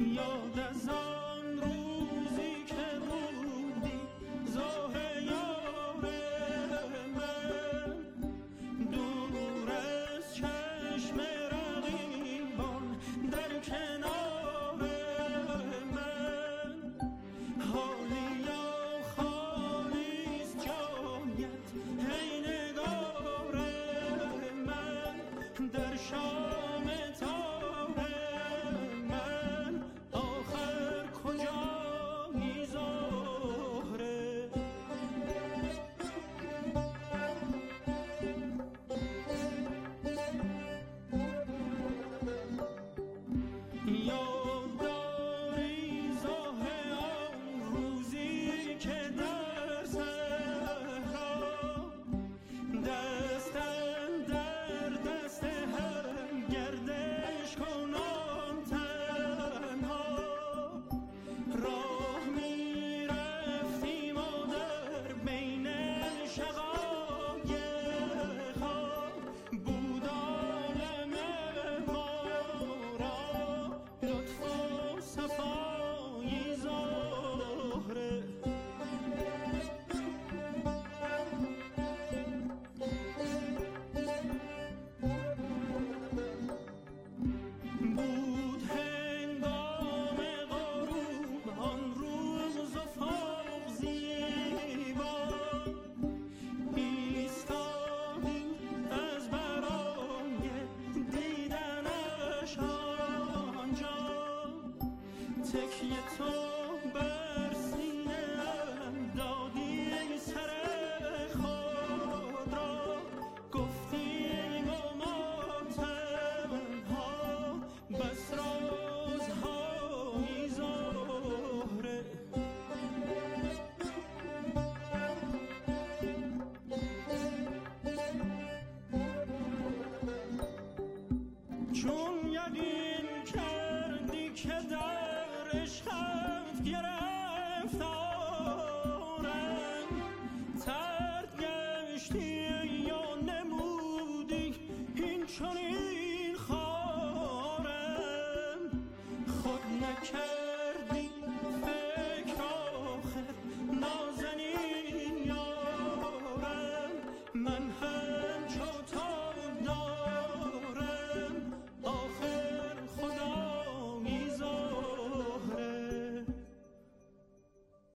یاد از آن روزی که بودی زاه یار من. دور از چشم رقیبان در کنار من. حالیا خالیست جایت هی نگار من. در شام تکیه تو بر سینه‌ام دادی سر خود را. گفتیم و ما تنها بس رازهایی زهره چون عشقت گرفت آرم ترد گشتی یا نمودی این چنین خارم خود نکردی فکر نازنین یارم. من